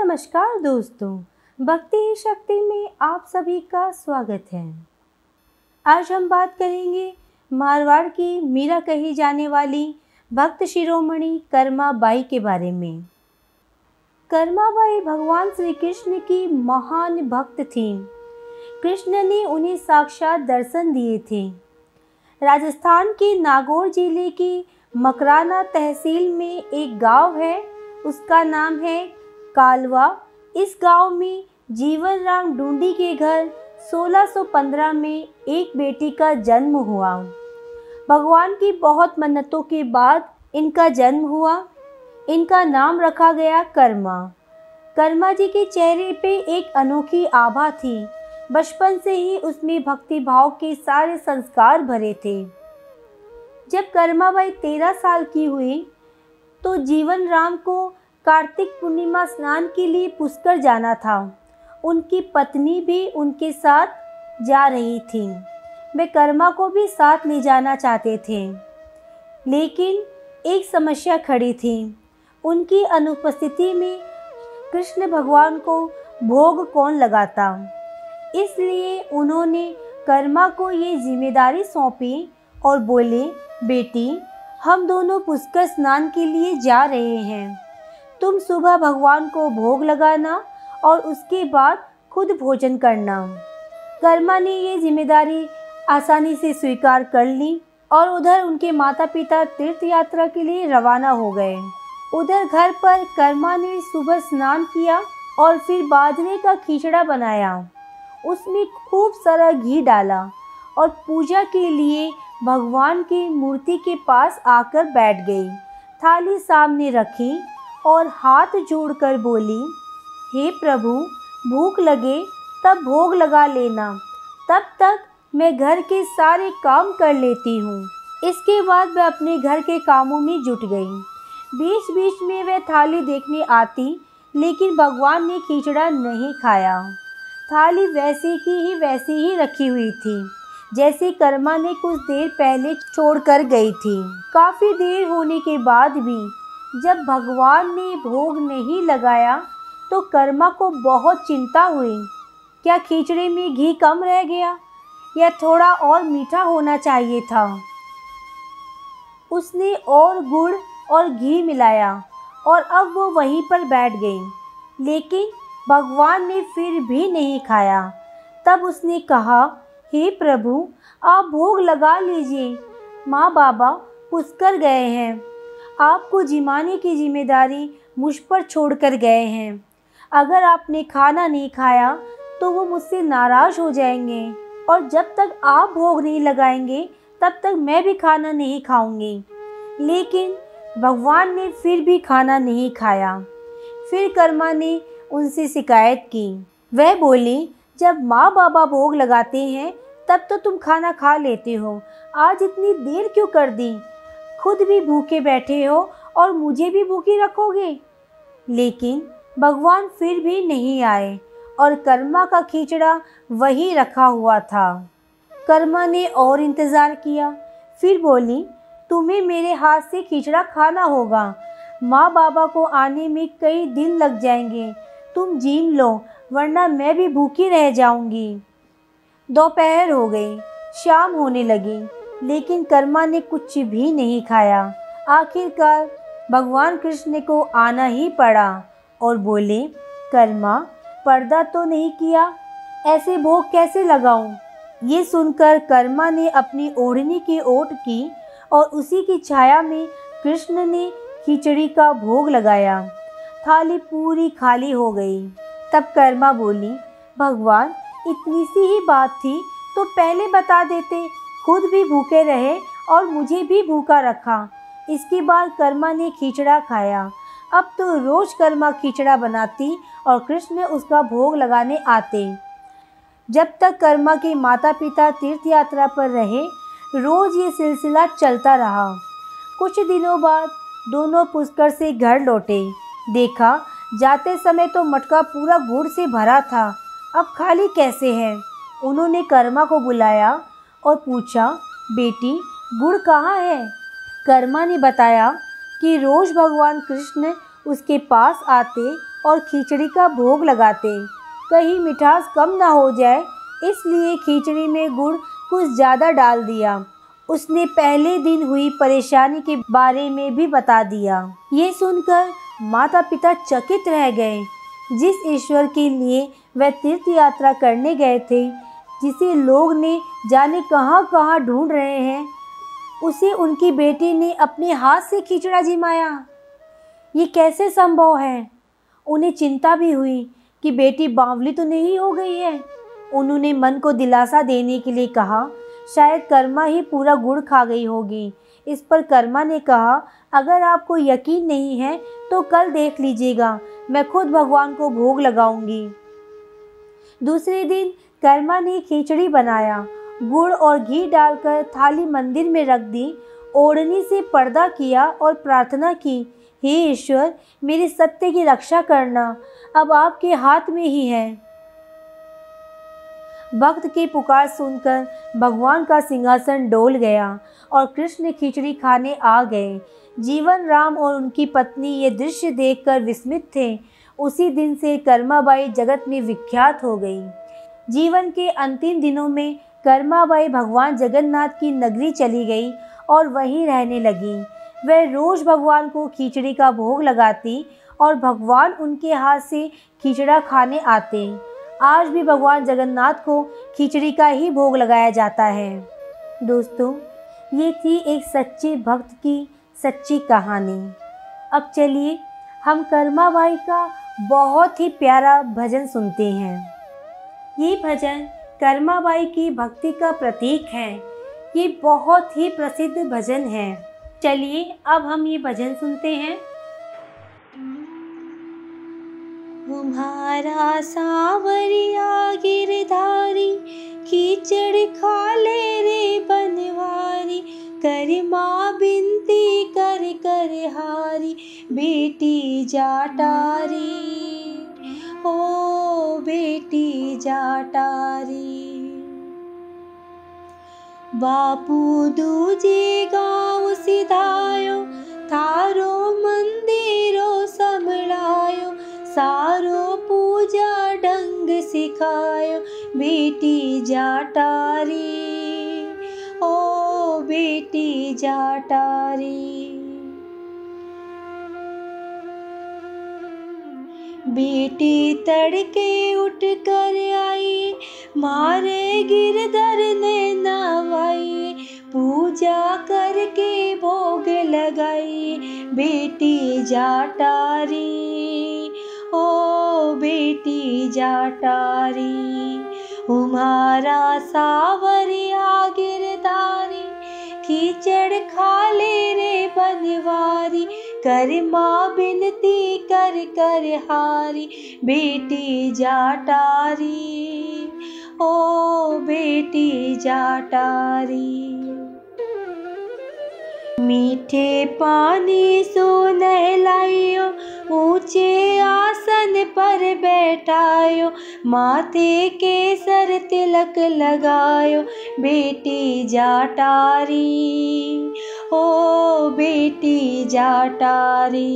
नमस्कार दोस्तों, भक्ति ही शक्ति में आप सभी का स्वागत है। आज हम बात करेंगे मारवाड़ की मीरा कही जाने वाली भक्त शिरोमणि कर्मा बाई के बारे में। कर्मा बाई भगवान श्री कृष्ण की महान भक्त थी। कृष्ण ने उन्हें साक्षात दर्शन दिए थे। राजस्थान के नागौर ज़िले की मकराना तहसील में एक गाँव है, उसका नाम है कालवा, इस गाँव में जीवन राम डूंडी के घर 1615 में एक बेटी का जन्म हुआ। भगवान की बहुत मन्नतों के बाद इनका जन्म हुआ। इनका नाम रखा गया कर्मा। कर्मा जी के चेहरे पे एक अनोखी आभा थी। बचपन से ही उसमें भक्ति भाव के सारे संस्कार भरे थे। जब कर्मा बाई तेरह साल की हुई तो जीवन राम को कार्तिक पूर्णिमा स्नान के लिए पुष्कर जाना था। उनकी पत्नी भी उनके साथ जा रही थी। वे कर्मा को भी साथ ले जाना चाहते थे। लेकिन एक समस्या खड़ी थी। उनकी अनुपस्थिति में कृष्ण भगवान को भोग कौन लगाता? इसलिए उन्होंने कर्मा को ये ज़िम्मेदारी सौंपी और बोले, बेटी, हम दोनों पुष्कर स्नान के लिए जा रहे हैं। तुम सुबह भगवान को भोग लगाना और उसके बाद खुद भोजन करना। कर्मा ने ये ज़िम्मेदारी आसानी से स्वीकार कर ली और उधर उनके माता पिता तीर्थ यात्रा के लिए रवाना हो गए। उधर घर पर कर्मा ने सुबह स्नान किया और फिर बाजरे का खिचड़ा बनाया। उसमें खूब सारा घी डाला और पूजा के लिए भगवान की मूर्ति के पास आकर बैठ गई। थाली सामने रखी और हाथ जोड़कर बोली, हे प्रभु, भूख लगे तब भोग लगा लेना। तब तक मैं घर के सारे काम कर लेती हूँ। इसके बाद वह अपने घर के कामों में जुट गई। बीच बीच में वह थाली देखने आती, लेकिन भगवान ने खिचड़ा नहीं खाया। थाली वैसे की ही वैसी ही रखी हुई थी, जैसे कर्मा ने कुछ देर पहले छोड़ कर गई थी। काफ़ी देर होने के बाद भी जब भगवान ने भोग नहीं लगाया तो कर्मा को बहुत चिंता हुई। क्या खिचड़ी में घी कम रह गया या थोड़ा और मीठा होना चाहिए था? उसने और गुड़ और घी मिलाया और अब वो वहीं पर बैठ गई। लेकिन भगवान ने फिर भी नहीं खाया। तब उसने कहा, हे प्रभु, आप भोग लगा लीजिए। माँ बाबा पुष्कर गए हैं। आपको जिमाने की ज़िम्मेदारी मुझ पर छोड़कर गए हैं। अगर आपने खाना नहीं खाया तो वो मुझसे नाराज़ हो जाएँगे और जब तक आप भोग नहीं लगाएँगे, तब तक मैं भी खाना नहीं खाऊँगी। लेकिन भगवान ने फिर भी खाना नहीं खाया। फिर कर्मा ने उनसे शिकायत की। वह बोली, जब माँ बाबा भोग लगाते हैं, तब तो तुम खाना खा लेते हो। आज इतनी देर क्यों कर दी? खुद भी भूखे बैठे हो और मुझे भी भूखी रखोगे? लेकिन भगवान फिर भी नहीं आए और कर्मा का खींचड़ा वही रखा हुआ था। कर्मा ने और इंतज़ार किया। फिर बोली, तुम्हें मेरे हाथ से खिचड़ा खाना होगा। माँ बाबा को आने में कई दिन लग जाएँगे। तुम जीम लो, वरना मैं भी भूखी रह जाऊँगी। दोपहर हो गई। शाम होने लगी। लेकिन कर्मा ने कुछ भी नहीं खाया। आखिरकार भगवान कृष्ण को आना ही पड़ा और बोले, कर्मा, पर्दा तो नहीं किया, ऐसे भोग कैसे लगाऊँ? ये सुनकर कर्मा ने अपनी ओढ़नी की ओट की और उसी की छाया में कृष्ण ने खिचड़ी का भोग लगाया। थाली पूरी खाली हो गई। तब कर्मा बोली, भगवान, इतनी सी ही बात थी तो पहले बता देते खुद भी भूखे रहे और मुझे भी भूखा रखा। इसके बाद कर्मा ने खिचड़ा खाया। अब तो रोज कर्मा खिचड़ा बनाती और कृष्ण उसका भोग लगाने आते। जब तक कर्मा के माता पिता तीर्थ यात्रा पर रहे, रोज ये सिलसिला चलता रहा। कुछ दिनों बाद दोनों पुष्कर से घर लौटे। देखा, जाते समय तो मटका पूरा गुड़ से भरा था। अब खाली कैसे है? उन्होंने कर्मा को बुलाया और पूछा, बेटी, गुड़ कहाँ है? कर्मा ने बताया कि रोज़ भगवान कृष्ण उसके पास आते और खिचड़ी का भोग लगाते। कहीं मिठास कम ना हो जाए, इसलिए खिचड़ी में गुड़ कुछ ज़्यादा डाल दिया। उसने पहले दिन हुई परेशानी के बारे में भी बता दिया। ये सुनकर माता पिता चकित रह गए। जिस ईश्वर के लिए वह तीर्थ यात्रा करने गए थे जिसे लोग ने जाने कहाँ कहाँ ढूंढ रहे हैं, उसे उनकी बेटी ने अपने हाथ से खिचड़ा जिमाया। ये कैसे संभव है? उन्हें चिंता भी हुई कि बेटी बावली तो नहीं हो गई है। उन्होंने मन को दिलासा देने के लिए कहा, शायद कर्मा ही पूरा गुड़ खा गई होगी। इस पर कर्मा ने कहा, अगर आपको यकीन नहीं है तो कल देख लीजिएगा। मैं खुद भगवान को भोग लगाऊँगी। दूसरे दिन कर्मा ने खिचड़ी बनाया, गुड़ और घी डालकर थाली मंदिर में रख दी, ओढ़नी से पर्दा किया और प्रार्थना की, हे ईश्वर, मेरे सत्य की रक्षा करना, अब आपके हाथ में ही है भक्त की पुकार सुनकर भगवान का सिंहासन डोल गया और कृष्ण खिचड़ी खाने आ गए। जीवन राम और उनकी पत्नी ये दृश्य देखकर विस्मित थे। उसी दिन से कर्माबाई जगत में विख्यात हो गई। जीवन के अंतिम दिनों में कर्माबाई भगवान जगन्नाथ की नगरी चली गई और वहीं रहने लगी। वह रोज़ भगवान को खिचड़ी का भोग लगाती और भगवान उनके हाथ से खिचड़ा खाने आते। आज भी भगवान जगन्नाथ को खिचड़ी का ही भोग लगाया जाता है। दोस्तों, ये थी एक सच्चे भक्त की सच्ची कहानी। अब चलिए, हम कर्माबाई का बहुत ही प्यारा भजन सुनते हैं। ये भजन कर्माबाई की भक्ति का प्रतीक है। ये बहुत ही प्रसिद्ध भजन है। चलिए, अब हम ये भजन सुनते हैं। तुम्हारा सावरिया गिरधारी, कीचड़ खा ले रे बनवारी कर माँ बिनती कर कर हारी, बेटी जाटारी। ओ बेटी जाटारी। बापू दूजे गाँव सिधायो मंदिरो संभलायो सारो पूजा ढंग सिखायो बेटी जाटारी ओ बेटी जाटारी बेटी तड़के उठ कर आई, मारे गिरधर ने नवाई पूजा करके भोग लगाई, बेटी जाटारी ओ बेटी जाटारी उमारा सावरिया गिरधारी कीचड़ खा ले रे बनवारी कर माँ बिनती कर कर हारी, बेटी जाटारी ओ बेटी जाटारी मीठे पानी सो नहलाइयो ऊँचे आसन पर बैठायो, माथे के सर तिलक लगायो, बेटी जाटारी ओ बेटी जाटारी,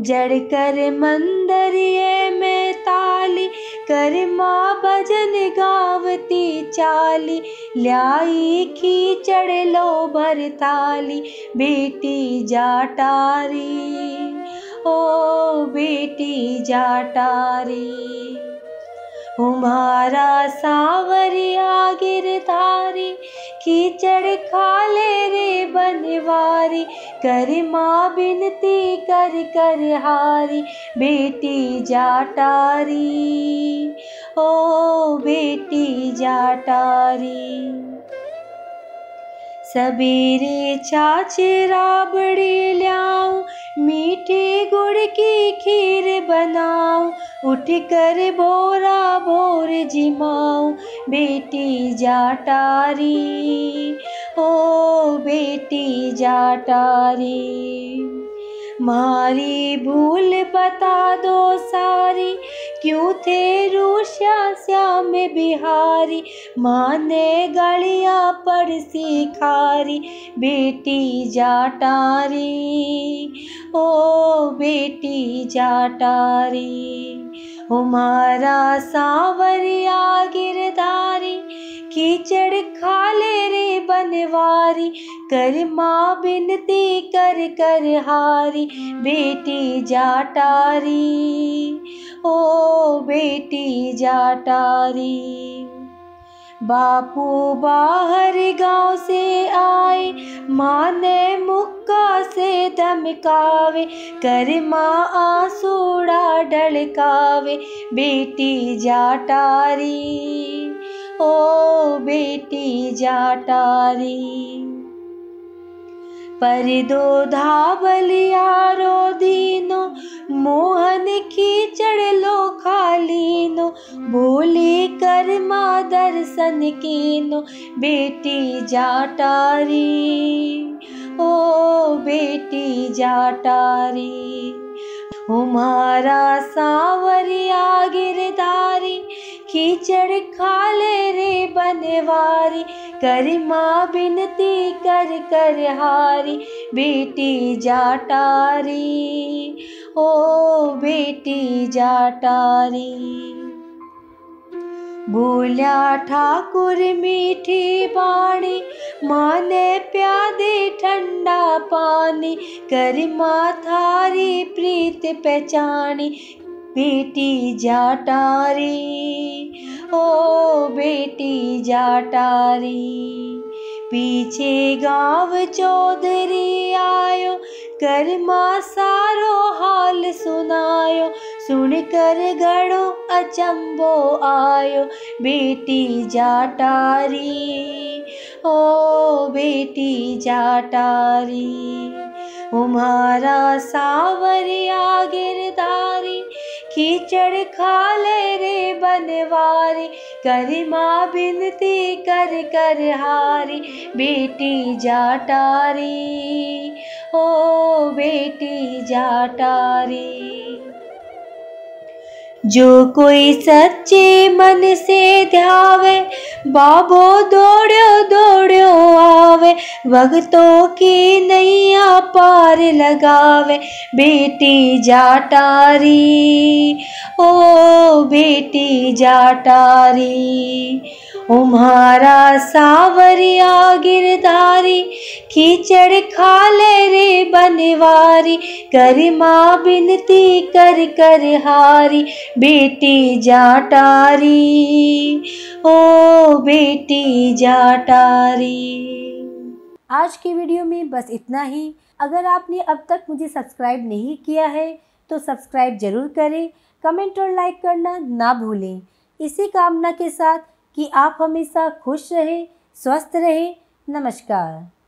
जड़ कर मंदरिए में ताली, कर माँ भजन गावती चाली, ल्याई खींचड़ लो भर ताली बेटी जाटारी। ओ बेटी जाटारी, उमारा सावरिया गिरधारी कीचड़ खा ले रे बनवारी कर माँ बिनती कर कर हारी बेटी जाटारी ओ बेटी जाटारी सबेरे चाचे राबड़ी लियाओ मीठे गुड़ की खीर बनाओ उठ कर भोरा भोर जिमाओ बेटी जाटारी ओ बेटी जाटारी मारी भूल बता दो सारी, क्यों थे रूष्या श्याम बिहारी? माँ ने गलियाँ पर सिखारी, बेटी जाटारी ओ बेटी जाटारी हमारा सावरिया गिरधारी कीचड़ खाले रे बनवारी, कर माँ बिनती कर कर हारी। बेटी जाटारी, ओ बेटी जाटारी। बापू बाहर गाँव से आए माँ ने मुक्का से धमकावे, कर माँ आंसूड़ा ढलकावे, बेटी जाटारी, ओ बेटी जाटारी। पर दो धावलिया रो दीनो, मोहन कीचड़ लो खालीनो बोली कर माँ दर्शन कीनो, बेटी जाटारी ओ बेटी जाटारी हमारा सावरिया गिरधारी कीचड़ खाले रे बनवारी, कर माँ बिनती कर कर हारी, बेटी जाटारी ओ बेटी जाटारी बोल्या ठाकुर मीठी बाणी माँ ने प्यादे ठंडा पानी कर माँ थारी प्रीत पहचानी बेटी जाटारी, ओ बेटी जाटारी, पीछे गाँव चौधरी आयो, कर माँ सारो हाल सुनायो सुन कर गणो अचंबो आयो, बेटी जाटारी, ओ बेटी जाटारी उमारा सावरिया गिरधारी कीचड़ खाले रे बनवारी, कर माँ बिनती, कर कर हारी, बेटी जाटारी ओ बेटी जाटारी जो कोई सच्चे मन से ध्यावे, बाबो दौड़ो दौड़ो आवे। भगतों की नैया पार लगावे। बेटी जाटारी, ओ बेटी जाटारी उम्हारा सावरिया गिरधारी कीचड़ खाले रे बनवारी कर बिनती कर कर हारी, बेटी जाटारी ओ बेटी जाटारी आज की वीडियो में बस इतना ही। अगर आपने अब तक मुझे सब्सक्राइब नहीं किया है तो सब्सक्राइब ज़रूर करें, कमेंट और लाइक करना ना भूलें। इसी कामना के साथ कि आप हमेशा खुश रहें स्वस्थ रहें। नमस्कार।